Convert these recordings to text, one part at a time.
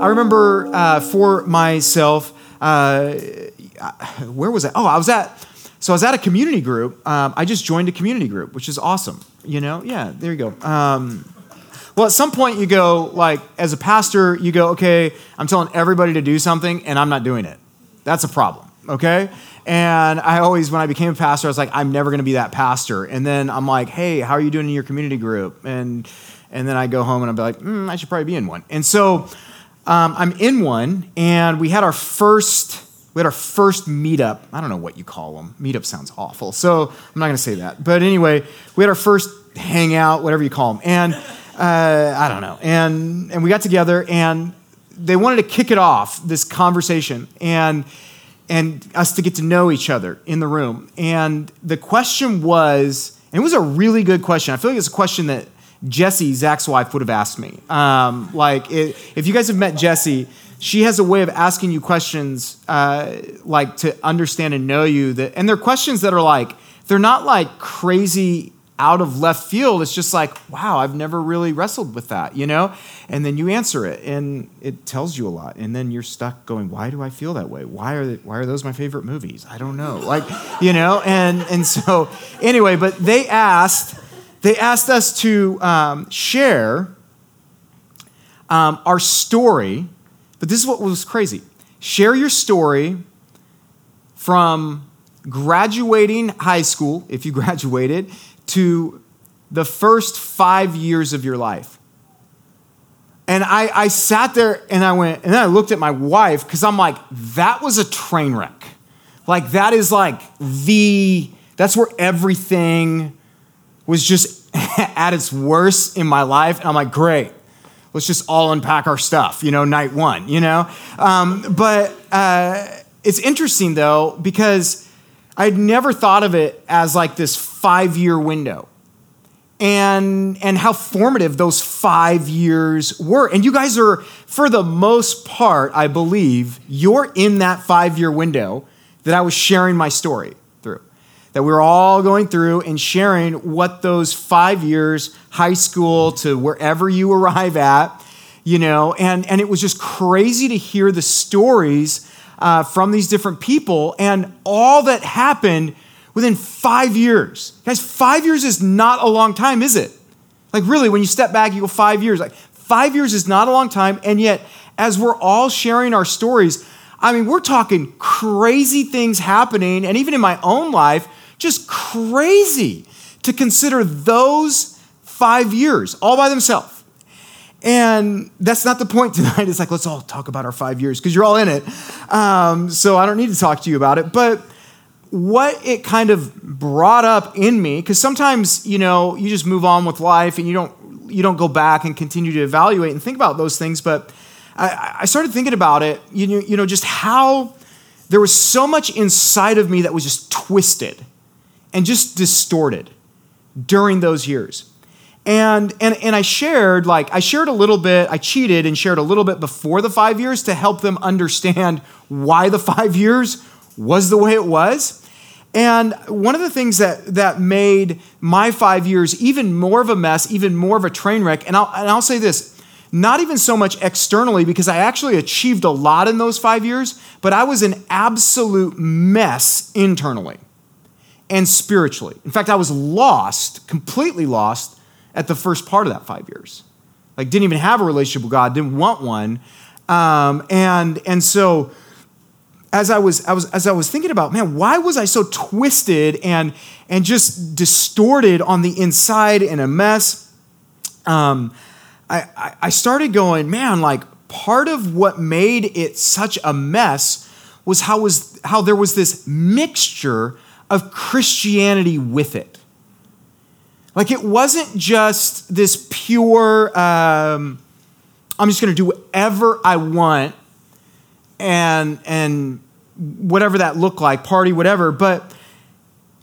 I remember uh, for myself, uh, where was I? Oh, I was at, so I was at a community group. Um, I just joined a community group, which is awesome. You know, yeah, there you go. Um, well, at some point, you go, like, as a pastor, you go, okay, I'm telling everybody to do something, and I'm not doing it. That's a problem, okay? And I always, when I became a pastor, I was like, I'm never going to be that pastor. And then I'm like, hey, how are you doing in your community group? And and then I go home and I'm like, mm, I should probably be in one. And so um, I'm in one, and we had our first we had our first meetup. I don't know what you call them. Meetup sounds awful, so I'm not going to say that. But anyway, we had our first hangout, whatever you call them, and uh, I don't know. And and we got together, and they wanted to kick it off this conversation, and and us to get to know each other in the room. And the question was, and it was a really good question. I feel like it's a question that Jesse, Zach's wife, would have asked me. Um, like, it, if you guys have met Jesse, she has a way of asking you questions, uh, like to understand and know you. That, and they're questions that are like, they're not like crazy out of left field. It's just like, wow, I've never really wrestled with that, you know? And then you answer it and it tells you a lot. And then you're stuck going, why do I feel that way? Why are, they, why are those my favorite movies? I don't know. Like, you know? And, and so, anyway, but they asked, they asked us to um, share um, our story, but this is what was crazy. Share your story from graduating high school, if you graduated, to the first five years of your life. And I, I sat there and I went, and then I looked at my wife because I'm like, that was a train wreck. Like, that is like the, that's where everything was just at its worst in my life. And I'm like, great, let's just all unpack our stuff, you know, night one, you know? Um, but uh, it's interesting though, because I'd never thought of it as like this five year window and and how formative those five years were and you guys are for the most part i believe you're in that five year window that i was sharing my story that we are all going through and sharing what those five years high school to wherever you arrive at you know and and it was just crazy to hear the stories uh, from these different people and all that happened within five years. Guys, five years is not a long time, is it? Like, really, when you step back, you go five years. Like, five years is not a long time. And yet, as we're all sharing our stories, I mean, we're talking crazy things happening. And even in my own life, just crazy to consider those five years all by themselves. And that's not the point tonight. It's like, let's all talk about our five years because you're all in it. Um, so I don't need to talk to you about it. But what it kind of brought up in me because sometimes you know you just move on with life and you don't you don't go back and continue to evaluate and think about those things but i, I started thinking about it you know, you know just how there was so much inside of me that was just twisted and just distorted during those years and and and i shared like i shared a little bit i cheated and shared a little bit before the five years to help them understand why the five years was the way it was. And one of the things that, that made my five years even more of a mess, even more of a train wreck, and I'll, and I'll say this, not even so much externally, because I actually achieved a lot in those five years, but I was an absolute mess internally and spiritually. In fact, I was lost, completely lost at the first part of that five years. Like, didn't even have a relationship with God, didn't want one. Um, and, and so, as I was, I was as I was thinking about, man, why was I so twisted and and just distorted on the inside in a mess? Um, I, I started going, man, like part of what made it such a mess was how was how there was this mixture of Christianity with it. Like it wasn't just this pure, um, I'm just going to do whatever I want and and whatever that looked like, party, whatever. But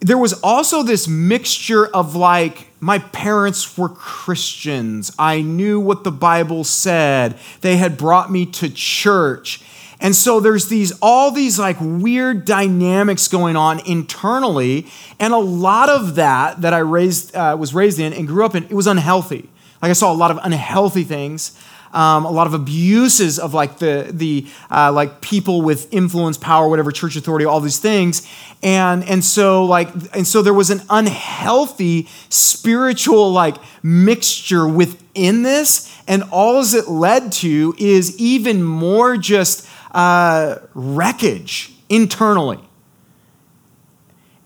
there was also this mixture of like, my parents were Christians. I knew what the Bible said. They had brought me to church. And so there's these all these like weird dynamics going on internally, and a lot of that that I raised uh, was raised in and grew up in it was unhealthy. Like I saw a lot of unhealthy things um, a lot of abuses of like the the uh, like people with influence, power, whatever, church authority, all these things, and and so like and so there was an unhealthy spiritual like mixture within this, and all it led to is even more just uh, wreckage internally.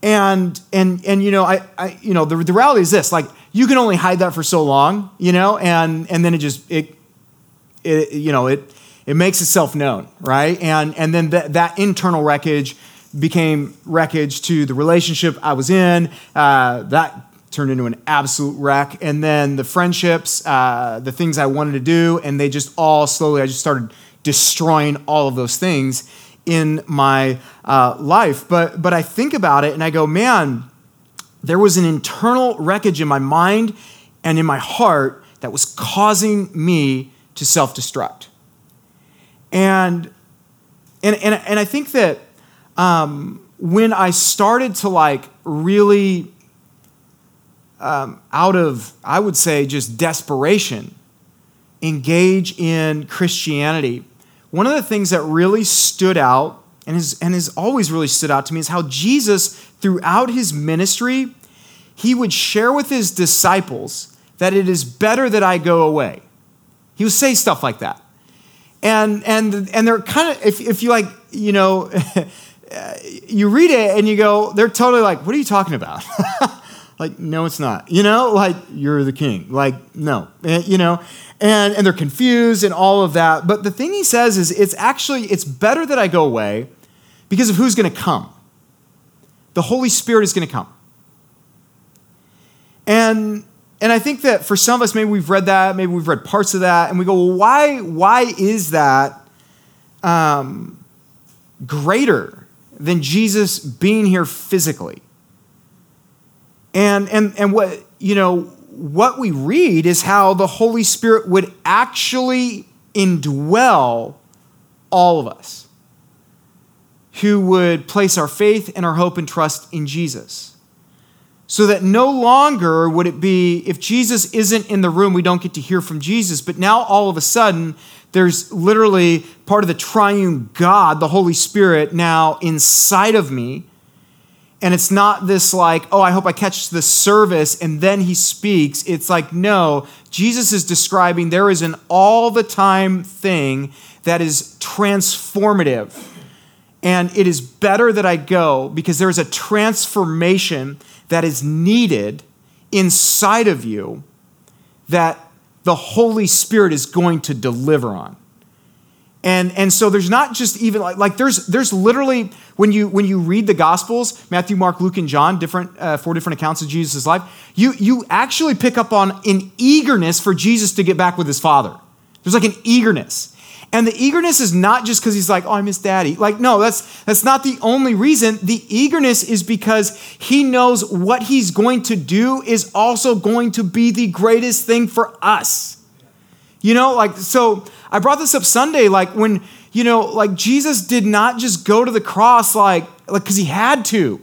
And and and you know i, I you know the, the reality is this like you can only hide that for so long you know and and then it just it it you know it it makes itself known right? And and then that that internal wreckage became wreckage to the relationship i was in. Uh, that turned into an absolute wreck. And then the friendships uh, the things i wanted to do and they just all slowly i just started destroying all of those things in my uh, life. But, but I think about it and I go, man, there was an internal wreckage in my mind and in my heart that was causing me to self destruct. And, and, and, and I think that um, when I started to like really, um, out of, I would say, just desperation, engage in Christianity, one of the things that really stood out and has, and has always really stood out to me is how Jesus, throughout his ministry, he would share with his disciples that it is better that I go away. He would say stuff like that. And, and, and they're kind of, if, if you like, you know, you read it and you go, they're totally like, what are you talking about? like, no, it's not. You know, like, you're the king. Like, no. Eh, you know, and, and they're confused and all of that. But the thing he says is it's actually, it's better that I go away because of who's going to come. The Holy Spirit is going to come. And, and I think that for some of us, maybe we've read that, maybe we've read parts of that, and we go, well, why, why is that um, greater than Jesus being here physically? And, and, and what, you know, what we read is how the Holy Spirit would actually indwell all of us who would place our faith and our hope and trust in Jesus. So that no longer would it be, if Jesus isn't in the room, we don't get to hear from Jesus. But now all of a sudden, there's literally part of the triune God, the Holy Spirit, now inside of me and it's not this like, oh, I hope I catch the service and then he speaks. It's like, no, Jesus is describing there is an all the time thing that is transformative. And it is better that I go because there is a transformation that is needed inside of you that the Holy Spirit is going to deliver on. And, and so there's not just even like, like there's there's literally when you when you read the gospels matthew mark luke and john different uh, four different accounts of jesus' life you you actually pick up on an eagerness for jesus to get back with his father there's like an eagerness and the eagerness is not just because he's like oh i miss daddy like no that's that's not the only reason the eagerness is because he knows what he's going to do is also going to be the greatest thing for us you know like so i brought this up sunday like when you know, like Jesus did not just go to the cross like like cuz he had to.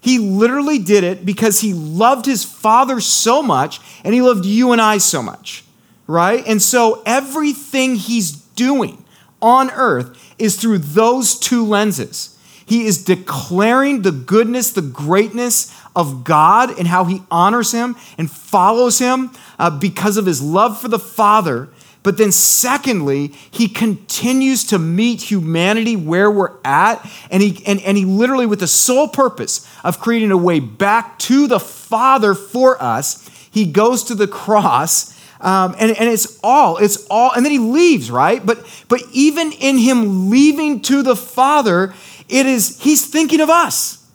He literally did it because he loved his father so much and he loved you and I so much. Right? And so everything he's doing on earth is through those two lenses. He is declaring the goodness, the greatness of God and how he honors him and follows him uh, because of his love for the Father. But then, secondly, he continues to meet humanity where we're at, and he, and, and he literally, with the sole purpose of creating a way back to the Father for us, he goes to the cross. Um, and, and it's all, it's all, and then he leaves, right? But but even in him leaving to the Father, it is, he's thinking of us.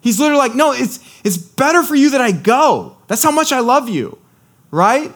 He's literally like, no, it's it's better for you that I go. That's how much I love you, right?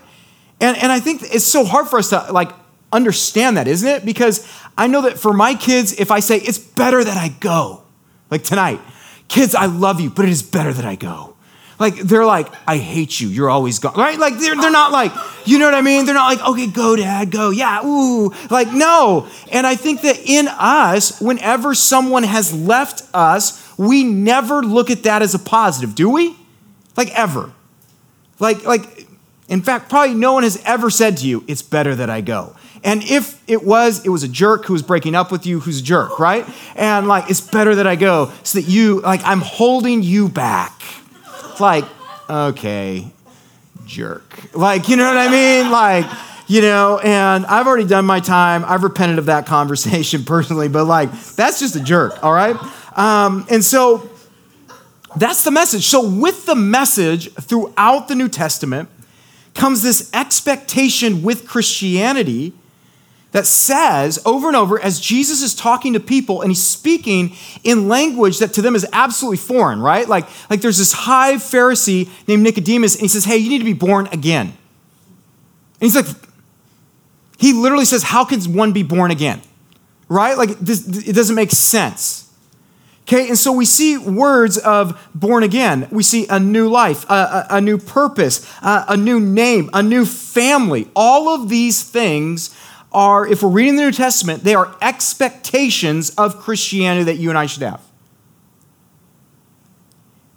And, and I think it's so hard for us to like understand that, isn't it? Because I know that for my kids, if I say, it's better that I go, like tonight, kids, I love you, but it is better that I go. Like, they're like, I hate you, you're always gone, right? Like, they're, they're not like, you know what I mean? They're not like, okay, go, dad, go, yeah, ooh. Like, no. And I think that in us, whenever someone has left us, we never look at that as a positive, do we? Like, ever. Like, like, in fact, probably no one has ever said to you, it's better that I go. And if it was, it was a jerk who was breaking up with you, who's a jerk, right? And like, it's better that I go so that you, like, I'm holding you back. Like, okay, jerk. Like, you know what I mean? Like, you know, and I've already done my time. I've repented of that conversation personally, but like, that's just a jerk, all right? Um, and so that's the message. So, with the message throughout the New Testament comes this expectation with Christianity that says over and over as Jesus is talking to people and he's speaking in language that to them is absolutely foreign, right? Like, like there's this high Pharisee named Nicodemus and he says, Hey, you need to be born again. And he's like, he literally says, How can one be born again? Right? Like, this, it doesn't make sense. Okay, and so we see words of born again. We see a new life, a, a, a new purpose, a, a new name, a new family. All of these things are, if we're reading the New Testament, they are expectations of Christianity that you and I should have.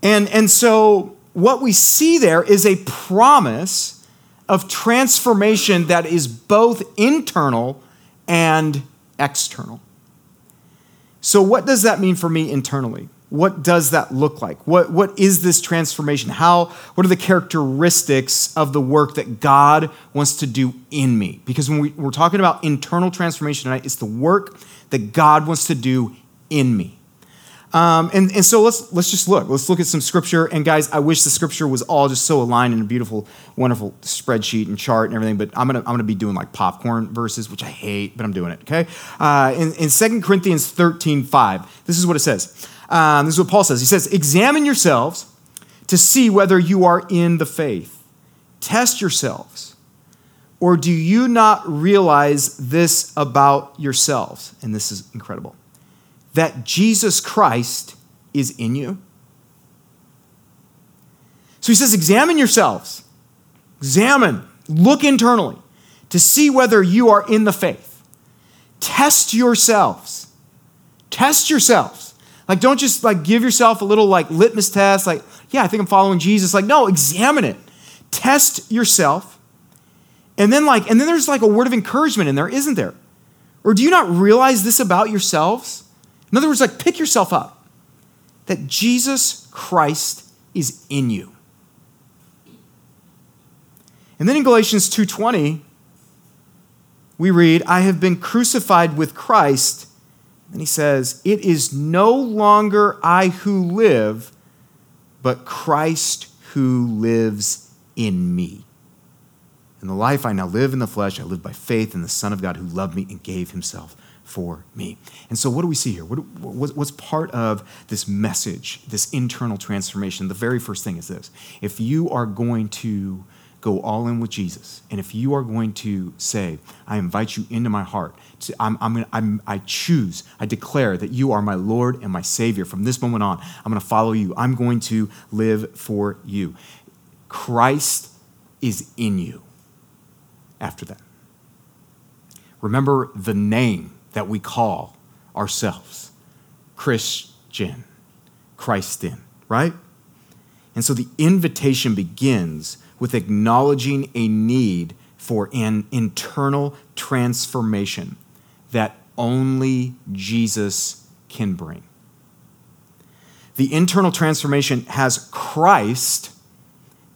And, and so what we see there is a promise of transformation that is both internal and external. So, what does that mean for me internally? What does that look like? What, what is this transformation? How, what are the characteristics of the work that God wants to do in me? Because when we, we're talking about internal transformation tonight, it's the work that God wants to do in me. Um, and, and so let's, let's just look. Let's look at some scripture. And guys, I wish the scripture was all just so aligned in a beautiful, wonderful spreadsheet and chart and everything, but I'm going to I'm gonna be doing like popcorn verses, which I hate, but I'm doing it, okay? Uh, in, in 2 Corinthians 13, 5, this is what it says. Um, this is what Paul says. He says, Examine yourselves to see whether you are in the faith. Test yourselves. Or do you not realize this about yourselves? And this is incredible that Jesus Christ is in you? So he says, examine yourselves. Examine, look internally to see whether you are in the faith. Test yourselves. Test yourselves. Like, don't just like give yourself a little like litmus test, like, yeah, I think I'm following Jesus. Like, no, examine it. Test yourself. And then, like, and then there's like a word of encouragement in there, isn't there? Or do you not realize this about yourselves? In other words, like pick yourself up that Jesus Christ is in you. And then in Galatians 2:20 we read, "I have been crucified with Christ." And he says, "It is no longer I who live, but Christ who lives in me." In the life I now live in the flesh, I live by faith in the Son of God who loved me and gave himself for me. And so, what do we see here? What, what's part of this message, this internal transformation? The very first thing is this if you are going to go all in with Jesus, and if you are going to say, I invite you into my heart, to, I'm, I'm, gonna, I'm, I choose, I declare that you are my Lord and my Savior. From this moment on, I'm going to follow you. I'm going to live for you. Christ is in you after that. Remember the name that we call ourselves Christian, Christian, right? And so the invitation begins with acknowledging a need for an internal transformation that only Jesus can bring. The internal transformation has Christ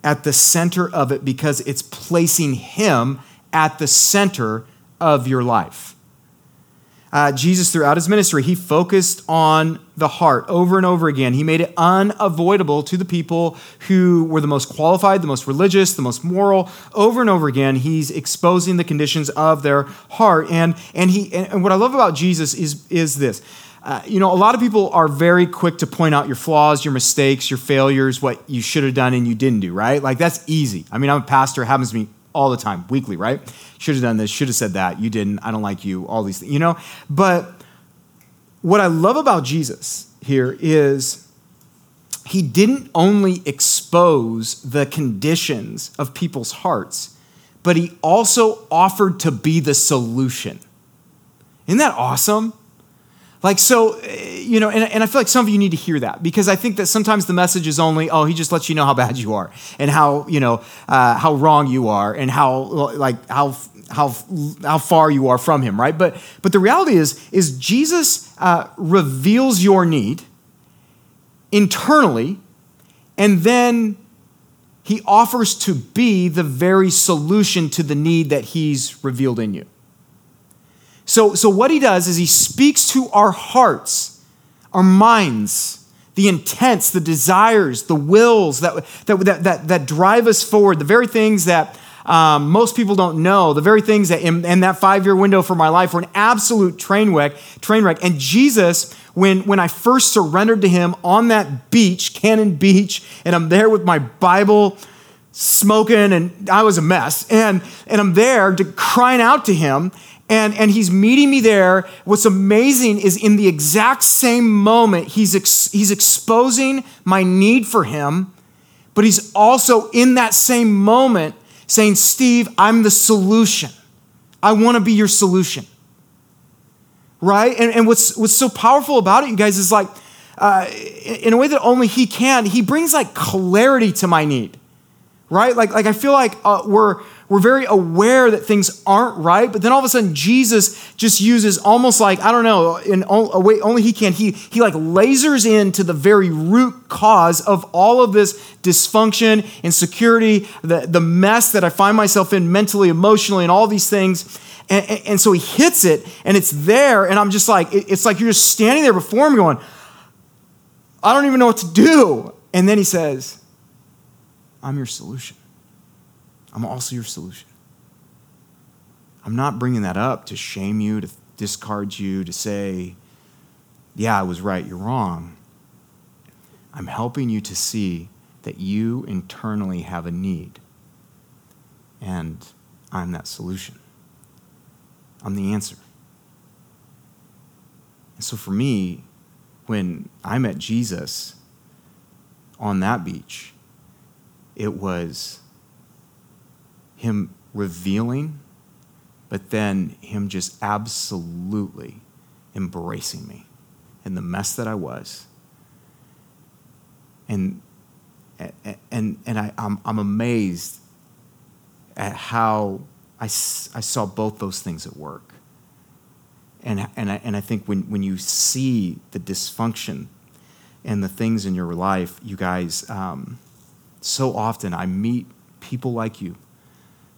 at the center of it because it's placing Him at the center of your life uh, Jesus, throughout his ministry, he focused on the heart over and over again. He made it unavoidable to the people who were the most qualified, the most religious, the most moral. Over and over again, he's exposing the conditions of their heart. And, and, he, and what I love about Jesus is, is this. Uh, you know, a lot of people are very quick to point out your flaws, your mistakes, your failures, what you should have done and you didn't do, right? Like, that's easy. I mean, I'm a pastor, it happens to me all the time, weekly, right? Should have done this, should have said that, you didn't, I don't like you, all these things, you know? But what I love about Jesus here is he didn't only expose the conditions of people's hearts, but he also offered to be the solution. Isn't that awesome? Like, so, you know, and, and I feel like some of you need to hear that because I think that sometimes the message is only, oh, he just lets you know how bad you are and how, you know, uh, how wrong you are and how, like, how, how, how far you are from him, right? But, but the reality is, is Jesus uh, reveals your need internally, and then he offers to be the very solution to the need that he's revealed in you. So, so what he does is he speaks to our hearts, our minds, the intents, the desires, the wills that, that, that, that, that drive us forward, the very things that um, most people don't know, the very things that in, in that five year window for my life were an absolute train wreck, train wreck. And Jesus, when, when I first surrendered to him on that beach, Cannon Beach, and I'm there with my Bible smoking, and I was a mess. And, and I'm there to, crying out to him and, and he's meeting me there. What's amazing is in the exact same moment, he's, ex, he's exposing my need for him, but he's also in that same moment saying, Steve, I'm the solution. I want to be your solution. Right? And, and what's, what's so powerful about it, you guys, is like, uh, in a way that only he can, he brings like clarity to my need. Right? Like, like I feel like uh, we're, we're very aware that things aren't right, but then all of a sudden Jesus just uses almost like, I don't know, in a way only he can, he, he like lasers into the very root cause of all of this dysfunction, insecurity, the, the mess that I find myself in mentally, emotionally, and all these things. And, and, and so he hits it, and it's there, and I'm just like, it's like you're just standing there before him going, I don't even know what to do. And then he says, I'm your solution. I'm also your solution. I'm not bringing that up to shame you, to discard you, to say, yeah, I was right, you're wrong. I'm helping you to see that you internally have a need. And I'm that solution. I'm the answer. And so for me, when I met Jesus on that beach, it was him revealing, but then him just absolutely embracing me in the mess that I was. And, and, and I, I'm, I'm amazed at how I, I saw both those things at work. And, and, I, and I think when, when you see the dysfunction and the things in your life, you guys, um, so often I meet people like you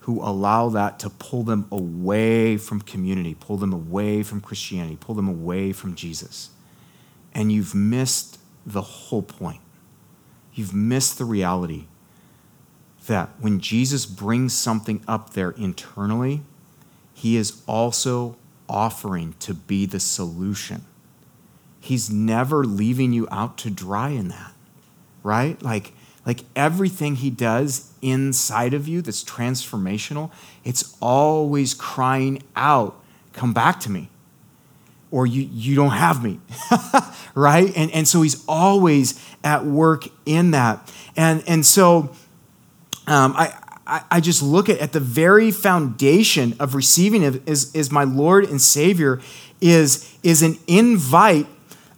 who allow that to pull them away from community, pull them away from Christianity, pull them away from Jesus. And you've missed the whole point. You've missed the reality that when Jesus brings something up there internally, he is also offering to be the solution. He's never leaving you out to dry in that, right? Like, like everything he does inside of you that's transformational, it's always crying out, come back to me. Or you, you don't have me, right? And, and so he's always at work in that. And, and so um, I, I, just look at, at the very foundation of receiving it is, is my Lord and Savior is, is an invite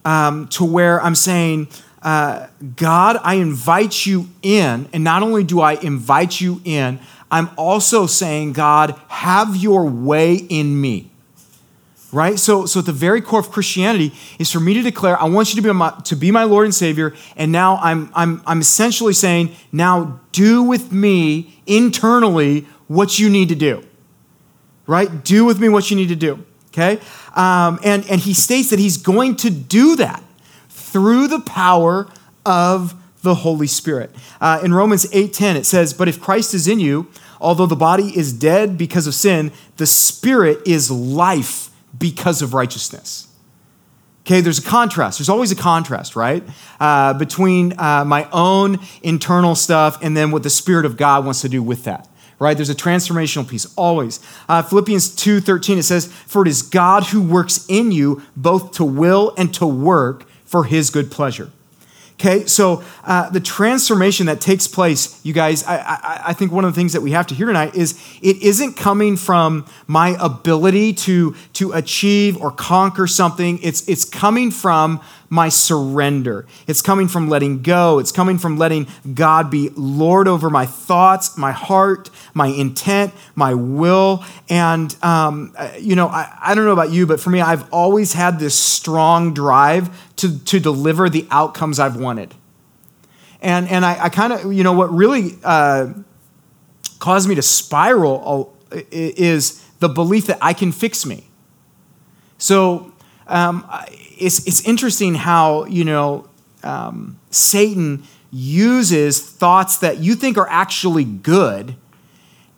um, to where I'm saying, uh, God, I invite you in. And not only do I invite you in, I'm also saying, God, have your way in me. Right? So, so at the very core of Christianity is for me to declare, I want you to be my, to be my Lord and Savior. And now I'm, I'm, I'm essentially saying, now do with me internally what you need to do. Right? Do with me what you need to do. Okay? Um, and, and he states that he's going to do that through the power of the Holy Spirit. Uh, in Romans 8:10 it says, "But if Christ is in you, although the body is dead because of sin, the spirit is life because of righteousness." Okay, there's a contrast. There's always a contrast, right? Uh, between uh, my own internal stuff and then what the Spirit of God wants to do with that, right? There's a transformational piece, always. Uh, Philippians 2.13, it says, For it is God who works in you both to will and to work for his good pleasure. Okay, so uh, the transformation that takes place, you guys, I, I, I, think one of the things that we have to hear tonight is it isn't coming from my ability to, to achieve or conquer something. It's, it's coming from my surrender. It's coming from letting go. It's coming from letting God be Lord over my thoughts, my heart, my intent, my will. And, um, you know, I, I don't know about you, but for me, I've always had this strong drive to, to deliver the outcomes I've wanted. And, and I, I kind of, you know, what really uh, caused me to spiral is the belief that I can fix me. So um, it's, it's interesting how, you know, um, Satan uses thoughts that you think are actually good,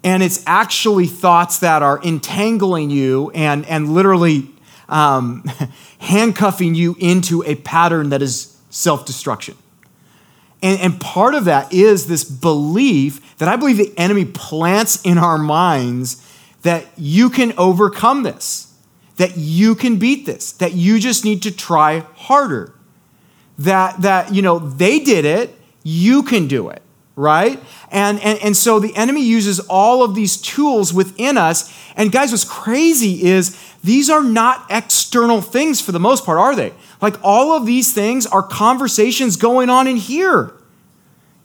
and it's actually thoughts that are entangling you and, and literally um, handcuffing you into a pattern that is self destruction. And, and part of that is this belief that I believe the enemy plants in our minds that you can overcome this, that you can beat this, that you just need to try harder. That, that you know, they did it, you can do it, right? And, and, and so the enemy uses all of these tools within us. And guys, what's crazy is these are not external things for the most part, are they? Like all of these things are conversations going on in here.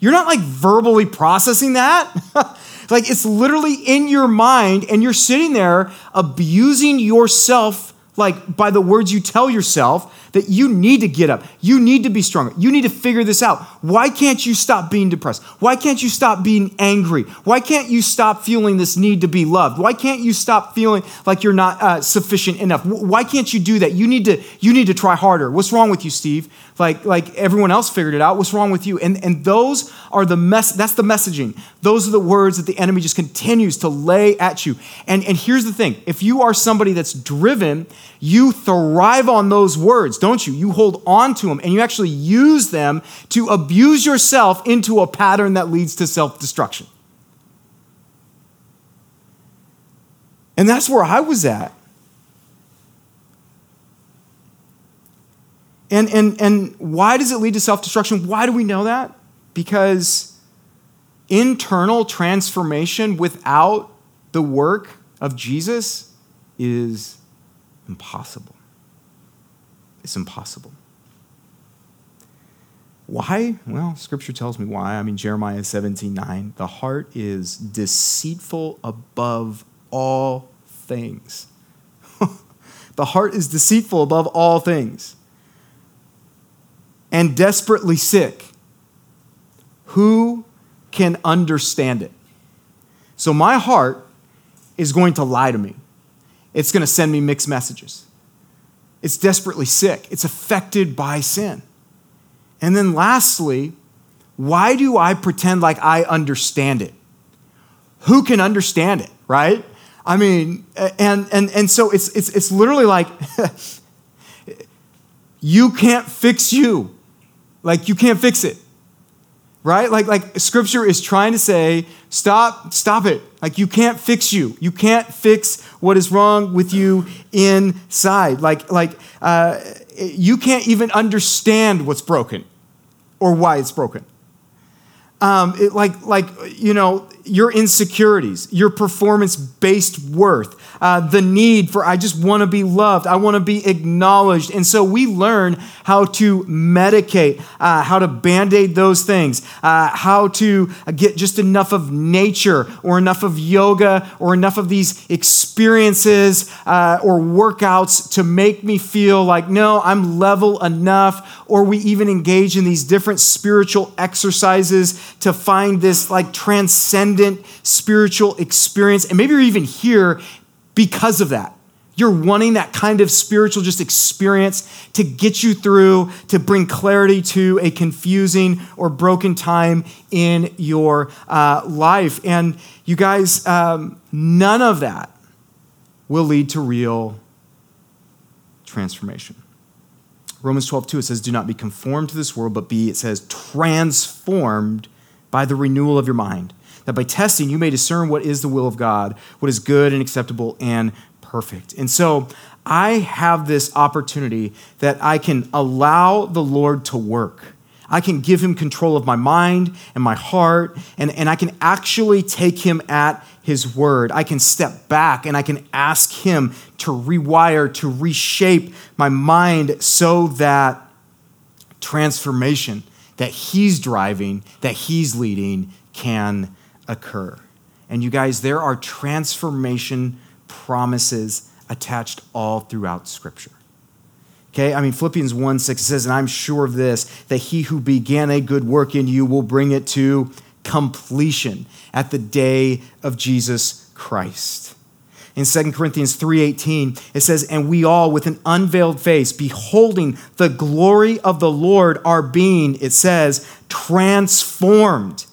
You're not like verbally processing that. like it's literally in your mind, and you're sitting there abusing yourself, like by the words you tell yourself that you need to get up. You need to be stronger. You need to figure this out. Why can't you stop being depressed? Why can't you stop being angry? Why can't you stop feeling this need to be loved? Why can't you stop feeling like you're not uh, sufficient enough? Why can't you do that? You need to you need to try harder. What's wrong with you, Steve? Like like everyone else figured it out. What's wrong with you? And and those are the mess that's the messaging. Those are the words that the enemy just continues to lay at you. And and here's the thing. If you are somebody that's driven, you thrive on those words don't you? You hold on to them and you actually use them to abuse yourself into a pattern that leads to self destruction. And that's where I was at. And, and, and why does it lead to self destruction? Why do we know that? Because internal transformation without the work of Jesus is impossible. It's impossible. Why? Well, scripture tells me why. I mean, Jeremiah 17 9. The heart is deceitful above all things. the heart is deceitful above all things and desperately sick. Who can understand it? So, my heart is going to lie to me. It's going to send me mixed messages. It's desperately sick, it's affected by sin. And then lastly, why do I pretend like I understand it? Who can understand it, right? I mean, and and and so it's it's it's literally like you can't fix you. Like you can't fix it right? Like like scripture is trying to say stop stop it. Like you can't fix you. You can't fix what is wrong with you inside. Like like uh, you can't even understand what's broken or why it's broken. Um, it, like like you know your insecurities your performance based worth uh, the need for, I just want to be loved, I want to be acknowledged. And so we learn how to medicate, uh, how to band aid those things, uh, how to get just enough of nature or enough of yoga or enough of these experiences uh, or workouts to make me feel like, no, I'm level enough. Or we even engage in these different spiritual exercises to find this like transcendent spiritual experience. And maybe you're even here because of that. You're wanting that kind of spiritual just experience to get you through, to bring clarity to a confusing or broken time in your uh, life. And you guys, um, none of that will lead to real transformation. Romans 12, 2, it says, Do not be conformed to this world, but be, it says, transformed by the renewal of your mind that by testing you may discern what is the will of God, what is good and acceptable and perfect. And so I have this opportunity that I can allow the Lord to work. I can give him control of my mind and my heart, and, and I can actually take him at his word. I can step back and I can ask him to rewire, to reshape my mind so that transformation that he's driving, that he's leading, can occur. And you guys, there are transformation promises attached all throughout Scripture. Okay, I mean, Philippians 1 6 says, And I'm sure of this, that he who began a good work in you will bring it to completion at the day of Jesus Christ. In 2 Corinthians 3:18 it says and we all with an unveiled face beholding the glory of the Lord are being it says transformed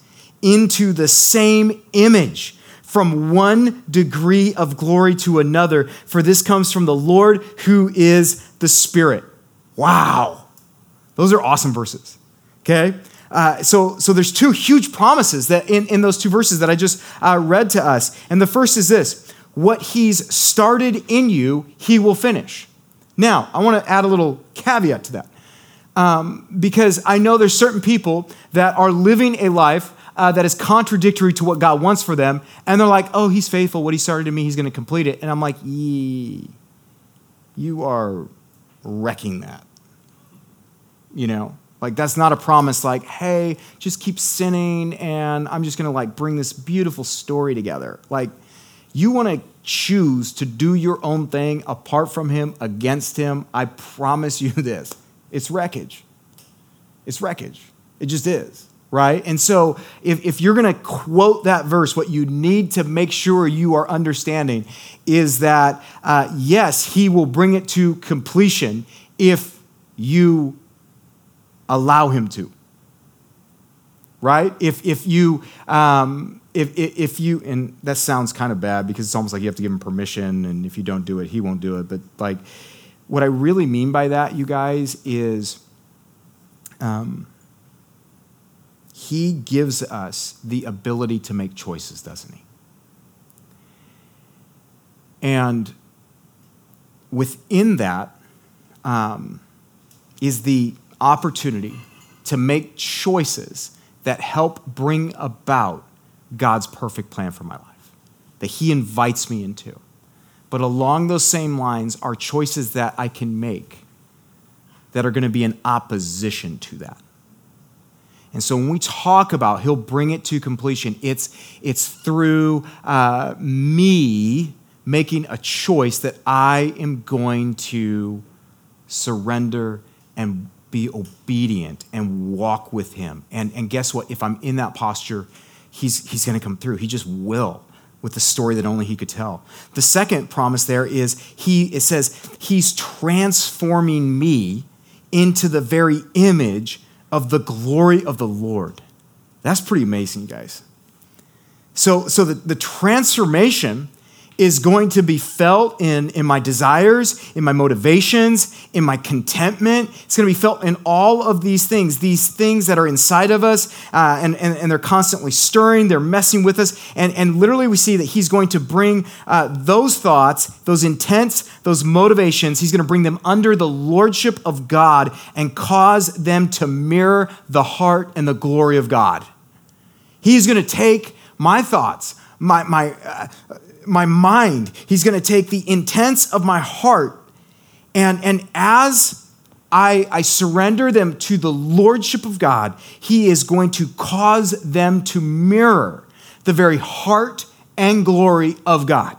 into the same image from one degree of glory to another for this comes from the Lord who is the Spirit. Wow. Those are awesome verses. Okay? Uh, so, so there's two huge promises that in, in those two verses that I just uh, read to us. And the first is this what he's started in you, he will finish. Now, I want to add a little caveat to that. Um, because I know there's certain people that are living a life uh, that is contradictory to what God wants for them, and they're like, "Oh, He's faithful. What He started in me, He's going to complete it." And I'm like, "Yee, you are wrecking that." You know, like that's not a promise. Like, hey, just keep sinning, and I'm just going to like bring this beautiful story together. Like, you want to choose to do your own thing apart from him, against him, I promise you this it's wreckage. It's wreckage. It just is, right? And so if, if you're going to quote that verse, what you need to make sure you are understanding is that, uh, yes, he will bring it to completion if you allow him to right if, if you um, if, if you and that sounds kind of bad because it's almost like you have to give him permission and if you don't do it he won't do it but like what i really mean by that you guys is um, he gives us the ability to make choices doesn't he and within that um, is the opportunity to make choices that help bring about God's perfect plan for my life, that He invites me into. But along those same lines are choices that I can make that are going to be in opposition to that. And so when we talk about He'll bring it to completion, it's, it's through uh, me making a choice that I am going to surrender and be obedient and walk with Him. And, and guess what? If I'm in that posture, he's, he's going to come through. He just will with the story that only he could tell. The second promise there is he it says he's transforming me into the very image of the glory of the Lord. That's pretty amazing, guys. So so the, the transformation is going to be felt in, in my desires, in my motivations, in my contentment. It's going to be felt in all of these things, these things that are inside of us, uh, and, and, and they're constantly stirring, they're messing with us. And, and literally, we see that He's going to bring uh, those thoughts, those intents, those motivations, He's going to bring them under the lordship of God and cause them to mirror the heart and the glory of God. He's going to take my thoughts, my, my, uh, my mind. He's going to take the intents of my heart. And, and as I, I surrender them to the lordship of God, He is going to cause them to mirror the very heart and glory of God.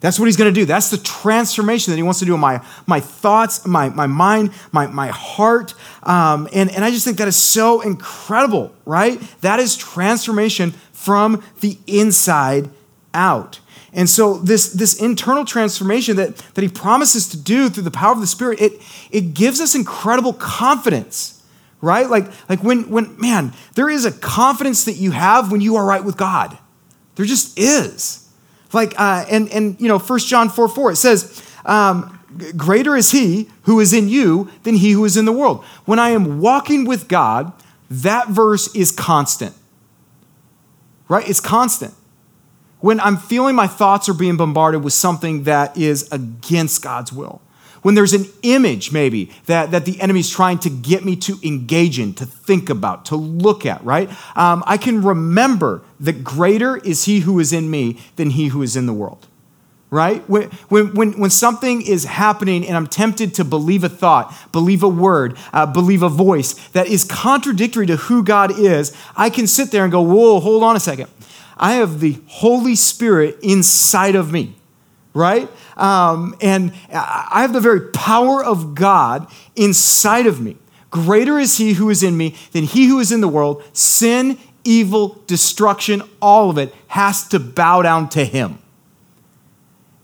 That's what he's going to do. That's the transformation that he wants to do in my, my thoughts, my, my mind, my, my heart. Um, and, and I just think that is so incredible, right? That is transformation from the inside out. And so this, this internal transformation that, that he promises to do through the power of the Spirit, it, it gives us incredible confidence, right? Like, like when, when, man, there is a confidence that you have when you are right with God. There just is. Like, uh, and, and, you know, 1 John 4 4, it says, um, greater is he who is in you than he who is in the world. When I am walking with God, that verse is constant, right? It's constant when I'm feeling my thoughts are being bombarded with something that is against God's will, when there's an image maybe that, that the enemy's trying to get me to engage in, to think about, to look at, right? Um, I can remember that greater is he who is in me than he who is in the world. right? When, when, when something is happening and I'm tempted to believe a thought, believe a word, uh, believe a voice that is contradictory to who God is, I can sit there and go, whoa, hold on a second. I have the Holy Spirit inside of me, right? Um, and I have the very power of God inside of me. Greater is He who is in me than He who is in the world. Sin, evil, destruction, all of it has to bow down to Him.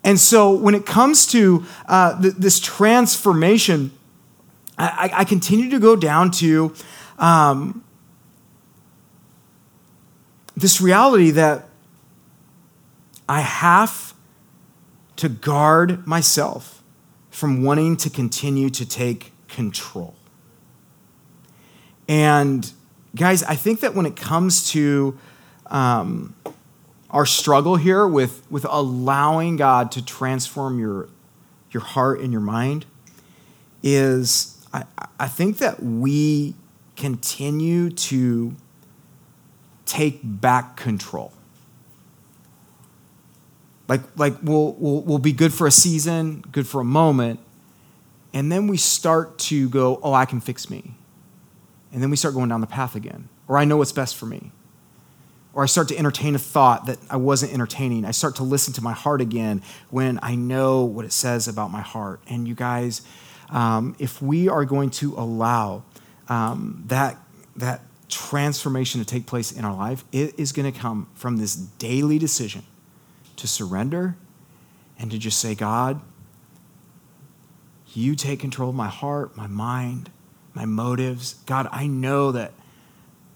And so when it comes to uh, th- this transformation, I-, I, continue to go down to um, this reality that I have to guard myself from wanting to continue to take control. And guys, I think that when it comes to um, our struggle here with, with allowing God to transform your, your heart and your mind is I, I think that we continue to take back control. Like, like we'll, we'll, we'll be good for a season, good for a moment, and then we start to go, oh, I can fix me. And then we start going down the path again. Or I know what's best for me. Or I start to entertain a thought that I wasn't entertaining. I start to listen to my heart again when I know what it says about my heart. And you guys, um, if we are going to allow um, that, that transformation to take place in our life, it is going to come from this daily decision to surrender and to just say, God, you take control of my heart, my mind, my motives. God, I know that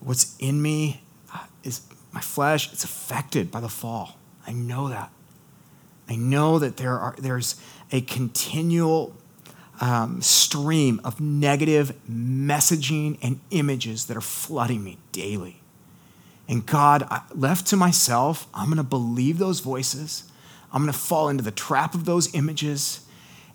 what's in me uh, is my flesh, it's affected by the fall. I know that. I know that there are, there's a continual um, stream of negative messaging and images that are flooding me daily. And God, left to myself, I'm going to believe those voices. I'm going to fall into the trap of those images,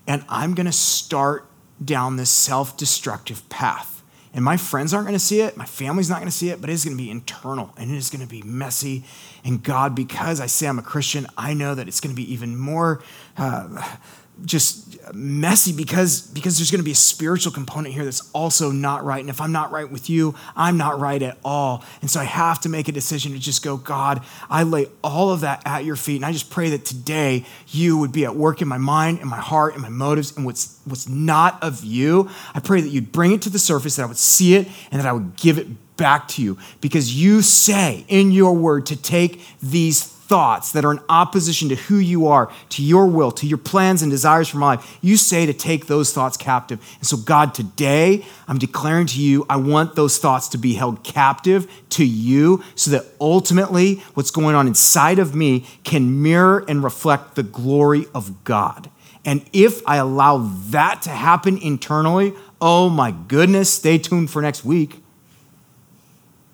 and I'm going to start down this self destructive path. And my friends aren't going to see it, my family's not going to see it, but it is going to be internal and it is going to be messy. And God, because I say I'm a Christian, I know that it's going to be even more. Uh, just messy because because there's going to be a spiritual component here that's also not right. And if i'm not right with you i'm not right at all. And so i have to make a decision to just go god i lay all of that at your feet and i just pray that today you would be at work in my mind and my heart and my motives and what's what's not of you. I pray that you'd bring it to the surface that i would see it and that i would give it back to you. Because you say in your word to take these thoughts that are in opposition to who you are, to your will, to your plans and desires for my life, you say to take those thoughts captive. And so, God, today I'm declaring to you, I want those thoughts to be held captive to you so that ultimately what's going on inside of me can mirror and reflect the glory of God. And if I allow that to happen internally, oh my goodness, stay tuned for next week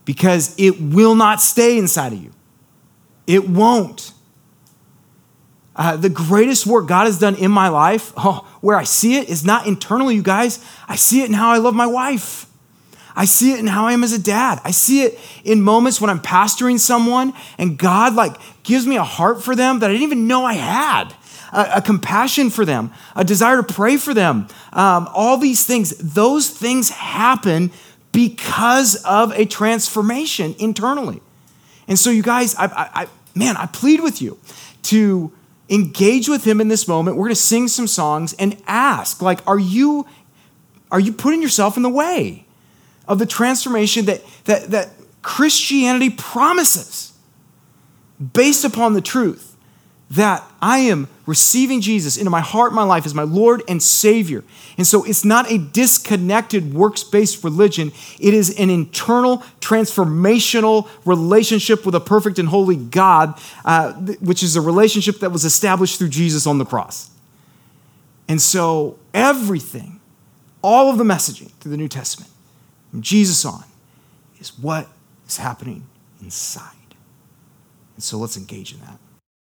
because it will not stay inside of you. It won't. Uh, the greatest work God has done in my life, oh, where I see it, is not internally, you guys. I see it in how I love my wife. I see it in how I am as a dad. I see it in moments when I'm pastoring someone and God like gives me a heart for them that I didn't even know I had. A, a compassion for them, a desire to pray for them. Um, all these things, those things happen because of a transformation internally. And so, you guys, I, I, man, I plead with you to engage with him in this moment. We're going to sing some songs and ask, like, are you are you putting yourself in the way of the transformation that that that Christianity promises based upon the truth that I am receiving Jesus into my heart, my life as my Lord and Savior. And so it's not a disconnected works based religion, it is an internal transformational relationship with a perfect and holy God, uh, which is a relationship that was established through Jesus on the cross. And so everything, all of the messaging through the New Testament, from Jesus on, is what is happening inside. And so let's engage in that.